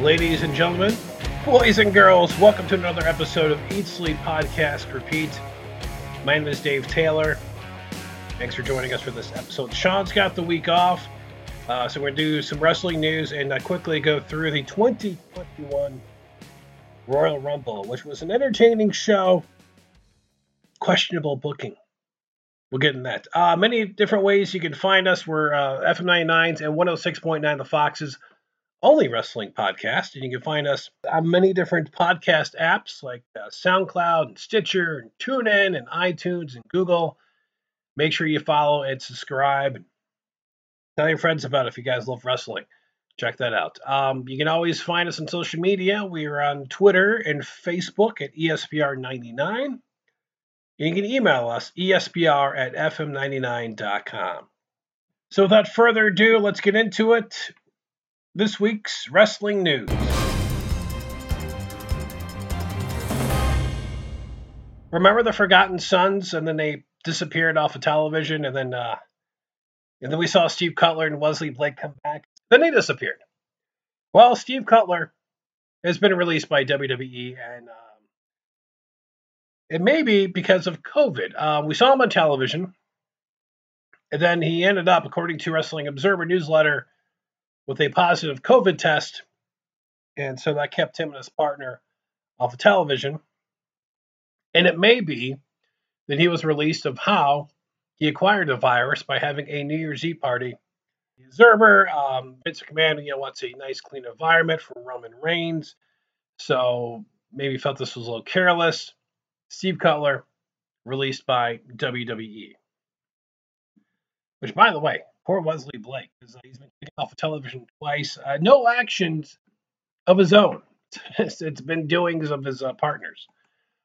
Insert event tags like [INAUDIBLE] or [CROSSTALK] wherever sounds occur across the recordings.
Ladies and gentlemen, boys and girls, welcome to another episode of Eat Sleep Podcast Repeat. My name is Dave Taylor. Thanks for joining us for this episode. Sean's got the week off, uh, so we're going to do some wrestling news and uh, quickly go through the 2021 Royal Rumble, which was an entertaining show. Questionable booking. We'll get in that. Uh, many different ways you can find us. We're uh, FM99s and 106.9 The Foxes only wrestling podcast. And you can find us on many different podcast apps like uh, SoundCloud and Stitcher and TuneIn and iTunes and Google. Make sure you follow and subscribe. Tell your friends about it if you guys love wrestling. Check that out. Um, you can always find us on social media. We are on Twitter and Facebook at ESPR99. You can email us, espr at fm99.com. So without further ado, let's get into it this week's wrestling news. Remember the Forgotten Sons, and then they disappeared off of television, and then uh, and then we saw Steve Cutler and Wesley Blake come back. Then they disappeared. Well, Steve Cutler has been released by WWE, and um, it may be because of COVID. Um, we saw him on television, and then he ended up, according to Wrestling Observer newsletter, with a positive COVID test. And so that kept him and his partner off of television. And it may be that he was released of how he acquired the virus by having a New Year's Eve party. Observer, um, Vince McMahon, you know, wants a nice, clean environment for Roman Reigns. So maybe felt this was a little careless. Steve Cutler, released by WWE. Which, by the way, Poor Wesley Blake, because uh, he's been taken off of television twice. Uh, no actions of his own. [LAUGHS] it's been doings of his uh, partners.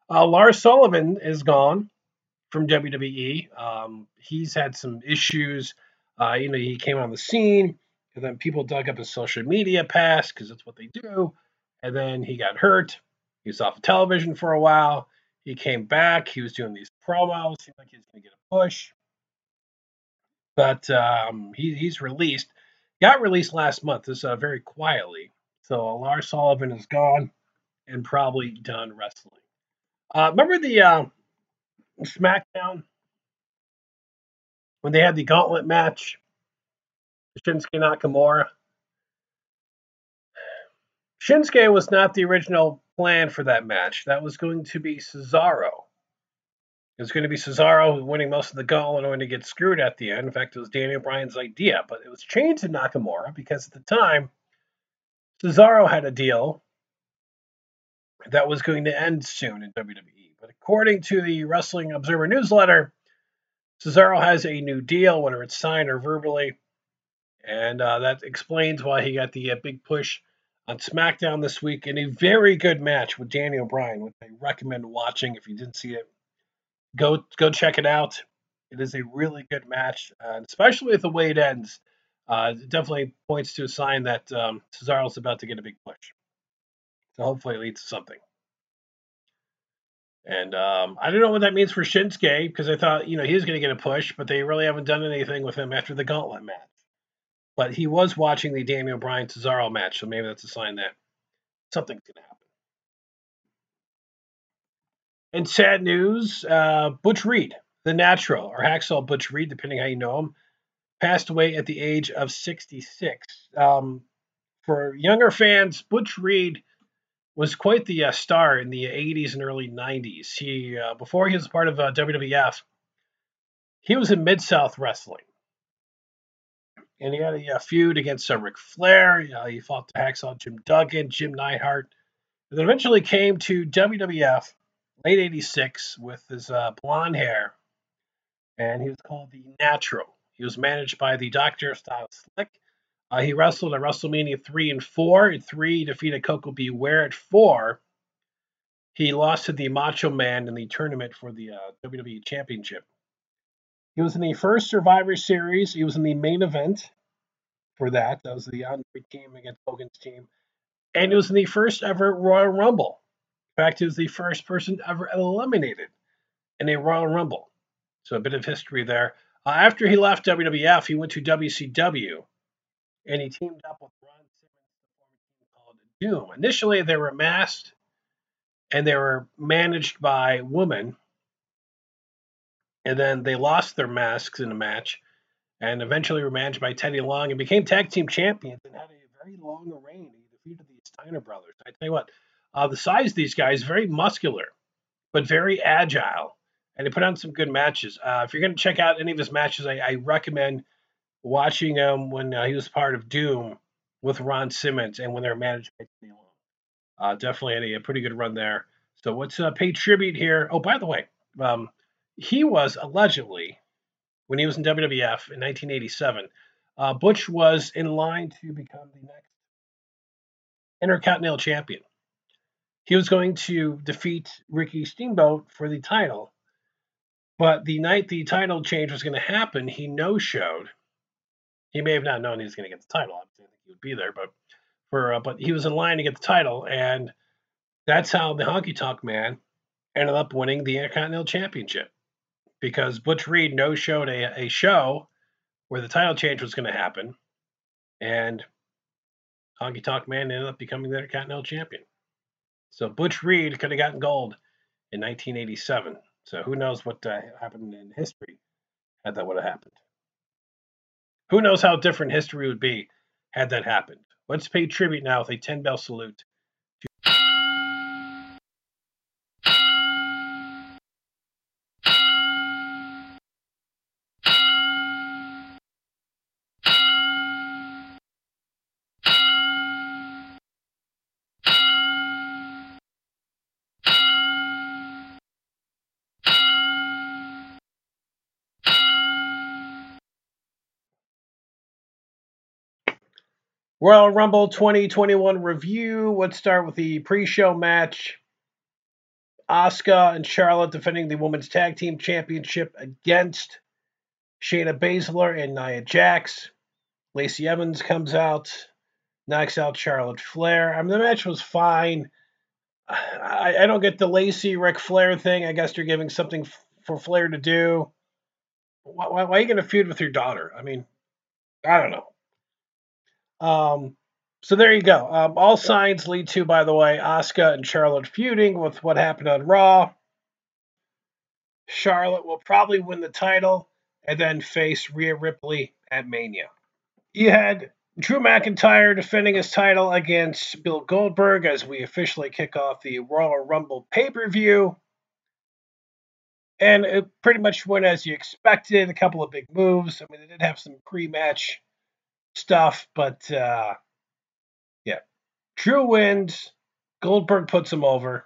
Uh, Lars Sullivan is gone from WWE. Um, he's had some issues. Uh, you know, he came on the scene, and then people dug up his social media past because that's what they do. And then he got hurt. He was off of television for a while. He came back. He was doing these promos. Seemed like he was going to get a push but um, he, he's released. Got released last month. This uh, very quietly. So Lars Sullivan is gone and probably done wrestling. Uh, remember the uh, SmackDown when they had the gauntlet match? Shinsuke Nakamura. [SIGHS] Shinsuke was not the original plan for that match. That was going to be Cesaro. It was going to be Cesaro winning most of the gauntlet and going to get screwed at the end. In fact, it was Daniel Bryan's idea, but it was changed to Nakamura because at the time, Cesaro had a deal that was going to end soon in WWE. But according to the Wrestling Observer newsletter, Cesaro has a new deal, whether it's signed or verbally. And uh, that explains why he got the uh, big push on SmackDown this week in a very good match with Daniel Bryan, which I recommend watching if you didn't see it go go check it out. It is a really good match, uh, especially with the way it ends. Uh, it definitely points to a sign that um, Cesaro's about to get a big push. So hopefully it leads to something. And um, I don't know what that means for Shinsuke because I thought you know he was going to get a push, but they really haven't done anything with him after the Gauntlet match. But he was watching the Daniel Bryan Cesaro match, so maybe that's a sign that something's going to happen. In sad news, uh, Butch Reed, the natural, or Hacksaw Butch Reed, depending how you know him, passed away at the age of 66. Um, for younger fans, Butch Reed was quite the uh, star in the 80s and early 90s. He uh, before he was part of uh, WWF, he was in Mid South Wrestling, and he had a, a feud against uh, Ric Flair. he fought the Hacksaw Jim Duggan, Jim Neidhart, and then eventually came to WWF late 86 with his uh, blonde hair, and he was called the Natural. He was managed by the Doctor Style Slick. Uh, he wrestled at WrestleMania 3 and 4. At 3, he defeated Koko B. Ware. At 4, he lost to the Macho Man in the tournament for the uh, WWE Championship. He was in the first Survivor Series. He was in the main event for that. That was the Andre team against Hogan's team. And he was in the first ever Royal Rumble fact, he was the first person ever eliminated in a Royal Rumble. So a bit of history there. Uh, after he left WWF, he went to WCW, and he teamed up with Ron Simmons called Doom. Initially, they were masked and they were managed by women. And then they lost their masks in a match and eventually were managed by Teddy Long and became tag team champions and had a very long reign. He defeated the Steiner brothers. I tell you what, uh, the size of these guys, very muscular, but very agile. And he put on some good matches. Uh, if you're going to check out any of his matches, I, I recommend watching him when uh, he was part of Doom with Ron Simmons and when they were managed by Teddy Long. Uh, definitely a, a, pretty good run there. So let's uh, pay tribute here. Oh, by the way, um, he was allegedly, when he was in WWF in 1987, uh, Butch was in line to become the next Intercontinental Champion. He was going to defeat Ricky Steamboat for the title. But the night the title change was going to happen, he no showed. He may have not known he was going to get the title. I I think he would be there, but for uh, but he was in line to get the title, and that's how the Honky Tonk Man ended up winning the Intercontinental Championship because Butch Reed no showed a, a show where the title change was going to happen, and Honky Tonk Man ended up becoming the Intercontinental Champion. So Butch Reed could have gotten gold in 1987. So who knows what uh, happened in history had that would have happened. Who knows how different history would be had that happened. Let's pay tribute now with a 10 bell salute Royal Rumble 2021 review. Let's start with the pre show match. Asuka and Charlotte defending the Women's Tag Team Championship against Shayna Baszler and Nia Jax. Lacey Evans comes out, knocks out Charlotte Flair. I mean, the match was fine. I, I don't get the Lacey Ric Flair thing. I guess you're giving something for Flair to do. Why, why, why are you going to feud with your daughter? I mean, I don't know. Um, so there you go. Um, all signs lead to, by the way, Asuka and Charlotte feuding with what happened on Raw. Charlotte will probably win the title and then face Rhea Ripley at Mania. You had Drew McIntyre defending his title against Bill Goldberg as we officially kick off the Royal Rumble pay per view. And it pretty much went as you expected. A couple of big moves. I mean, they did have some pre match stuff, but uh, yeah, Drew wins. Goldberg puts him over.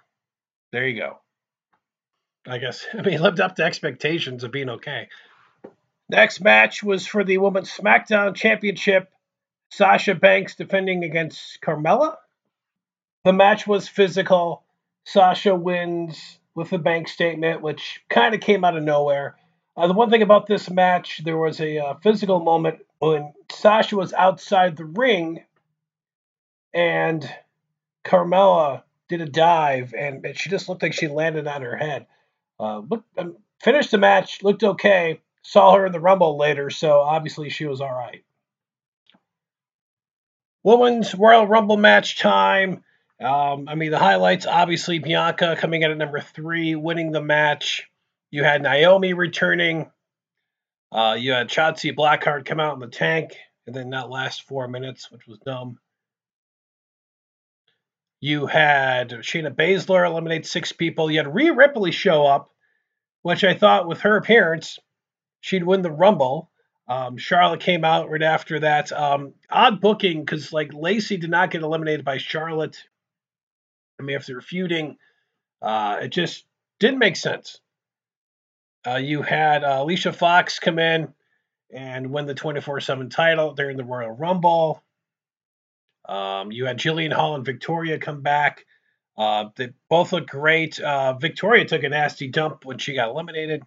There you go. I guess [LAUGHS] I mean he lived up to expectations of being okay. Next match was for the Women's SmackDown Championship. Sasha Banks defending against Carmella. The match was physical. Sasha wins with the bank statement, which kind of came out of nowhere. Uh, the one thing about this match, there was a uh, physical moment when Sasha was outside the ring and Carmella did a dive and she just looked like she landed on her head. Uh, um, finished the match, looked okay. Saw her in the Rumble later, so obviously she was all right. Women's Royal Rumble match time. Um, I mean, the highlights obviously Bianca coming in at number three, winning the match. You had Naomi returning. Uh, you had Shotzi Blackheart come out in the tank and then not last four minutes, which was dumb. You had Shayna Baszler eliminate six people. You had Rhea Ripley show up, which I thought with her appearance, she'd win the Rumble. Um, Charlotte came out right after that. Um, odd booking because like Lacey did not get eliminated by Charlotte. I mean, if they're feuding, uh, it just didn't make sense. Uh, you had uh, Alicia Fox come in and win the 24 7 title during the Royal Rumble. Um, you had Jillian Hall and Victoria come back. Uh, they both look great. Uh, Victoria took a nasty dump when she got eliminated.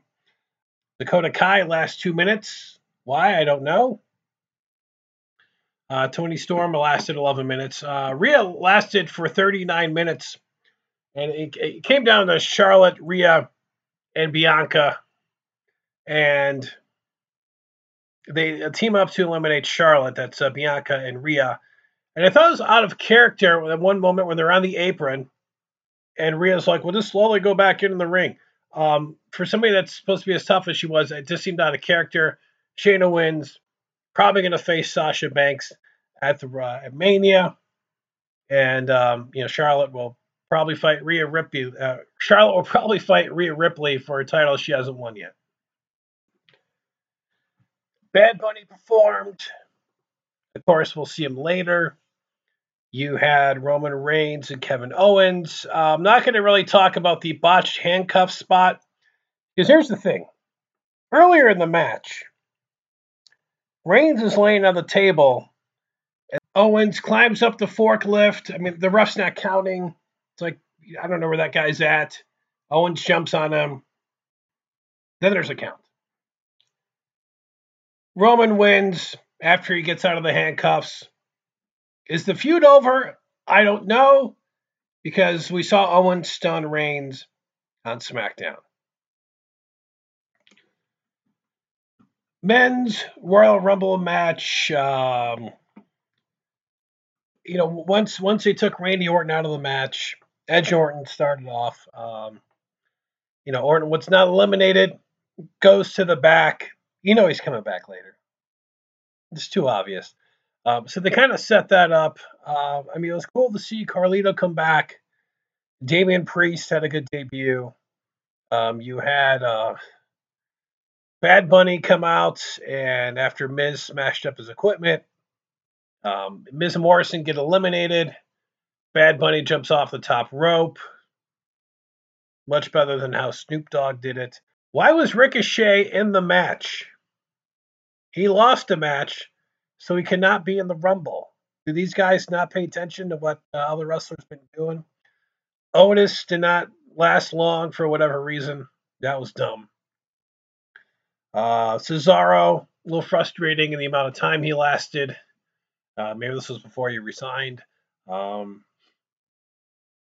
Dakota Kai last two minutes. Why? I don't know. Uh, Toni Storm lasted 11 minutes. Uh, Rhea lasted for 39 minutes. And it, it came down to Charlotte, Rhea, and Bianca and they team up to eliminate Charlotte. That's uh, Bianca and Rhea. And I thought it was out of character at one moment when they're on the apron, and Rhea's like, "Well, just slowly go back into the ring." Um, for somebody that's supposed to be as tough as she was, it just seemed out of character. Shayna wins, probably going to face Sasha Banks at the uh, at Mania, and um, you know Charlotte will probably fight Rhea Ripley. Uh, Charlotte will probably fight Rhea Ripley for a title she hasn't won yet. Bad Bunny performed. Of course, we'll see him later. You had Roman Reigns and Kevin Owens. Uh, I'm not going to really talk about the botched handcuff spot because here's the thing. Earlier in the match, Reigns is laying on the table. And Owens climbs up the forklift. I mean, the ref's not counting. It's like, I don't know where that guy's at. Owens jumps on him. Then there's a count. Roman wins after he gets out of the handcuffs. Is the feud over? I don't know because we saw Owen stun Reigns on SmackDown. Men's Royal Rumble match. Um, you know, once once they took Randy Orton out of the match, Edge Orton started off. Um, you know, Orton, what's not eliminated, goes to the back. You know he's coming back later. It's too obvious. Um, so they kind of set that up. Uh, I mean, it was cool to see Carlito come back. Damian Priest had a good debut. Um, you had uh, Bad Bunny come out, and after Miz smashed up his equipment, um, Miz and Morrison get eliminated. Bad Bunny jumps off the top rope. Much better than how Snoop Dogg did it. Why was Ricochet in the match? He lost a match, so he cannot be in the Rumble. Do these guys not pay attention to what uh, other wrestlers been doing? Otis did not last long for whatever reason. That was dumb. Uh, Cesaro, a little frustrating in the amount of time he lasted. Uh, maybe this was before he resigned. Um,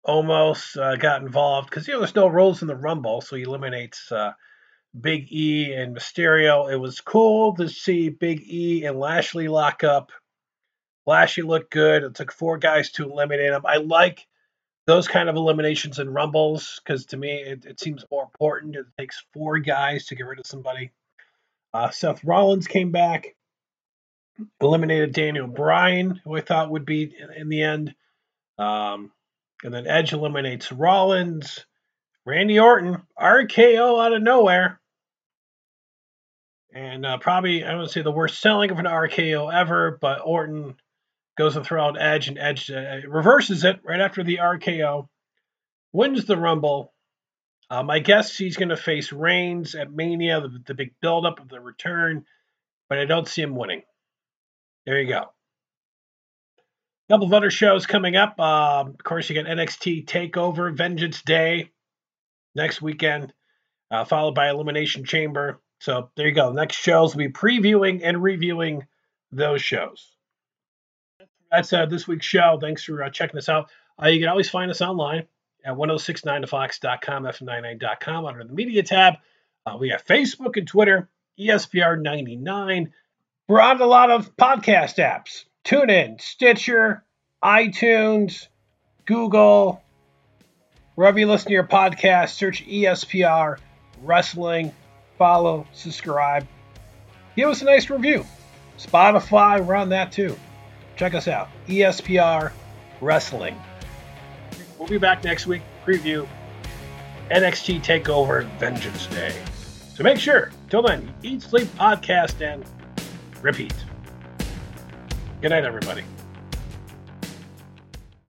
almost uh, got involved because you know there's no rules in the Rumble, so he eliminates uh, Big E and Mysterio. It was cool to see Big E and Lashley lock up. Lashley looked good. It took four guys to eliminate him. I like those kind of eliminations and Rumbles because to me it, it, seems more important. It takes four guys to get rid of somebody. Uh, Seth Rollins came back, eliminated Daniel Bryan, who I thought would be in, in the end. Um, and then Edge eliminates Rollins. Randy Orton, RKO out of nowhere. And uh, probably, I wouldn't say the worst selling of an RKO ever, but Orton goes and throw out Edge, and Edge uh, reverses it right after the RKO, wins the Rumble. Um, I guess he's going to face Reigns at Mania, the, the big buildup of the return, but I don't see him winning. There you go A couple of other shows coming up. Uh, of course, you got NXT Takeover Vengeance Day next weekend, uh, followed by Elimination Chamber. So there you go. Next shows will be previewing and reviewing those shows. That's uh, this week's show. Thanks for uh, checking us out. Uh, you can always find us online at 1069thefox.com, f99.com under the media tab. Uh, we have Facebook and Twitter, ESPR99. We're on a lot of podcast apps. TuneIn, Stitcher, iTunes, Google, wherever you listen to your podcast, search ESPR Wrestling, follow, subscribe, give us a nice review. Spotify, we're on that too. Check us out, ESPR Wrestling. We'll be back next week, preview NXT TakeOver Vengeance Day. So make sure, till then, eat, sleep, podcast, and repeat. Good night, everybody.